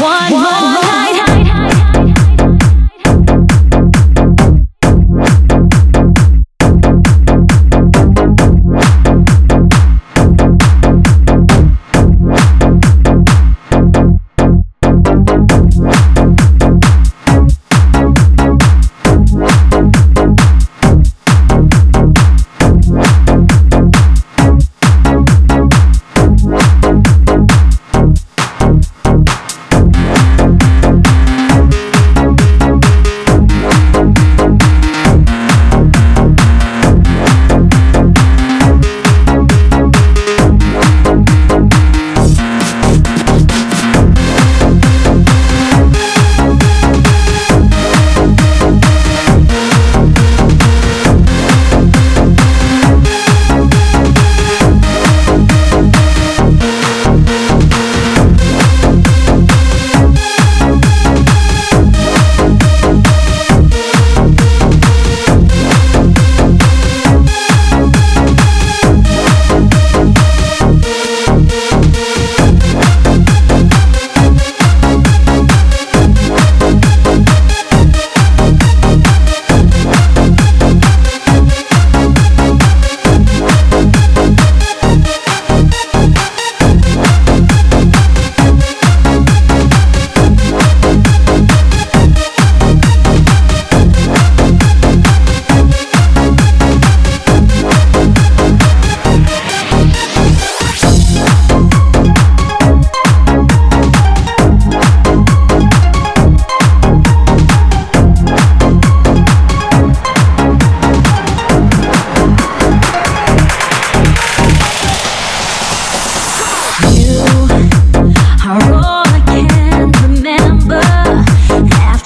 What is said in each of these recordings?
one, one, one.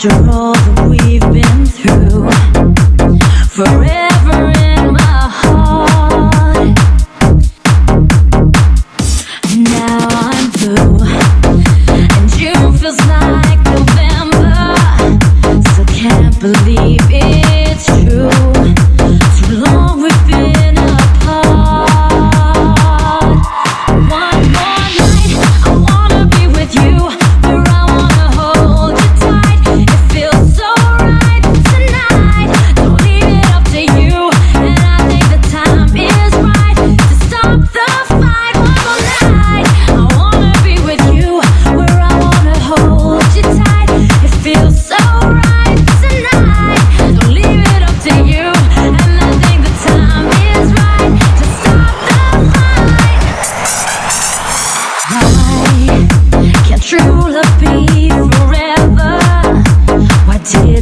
after all.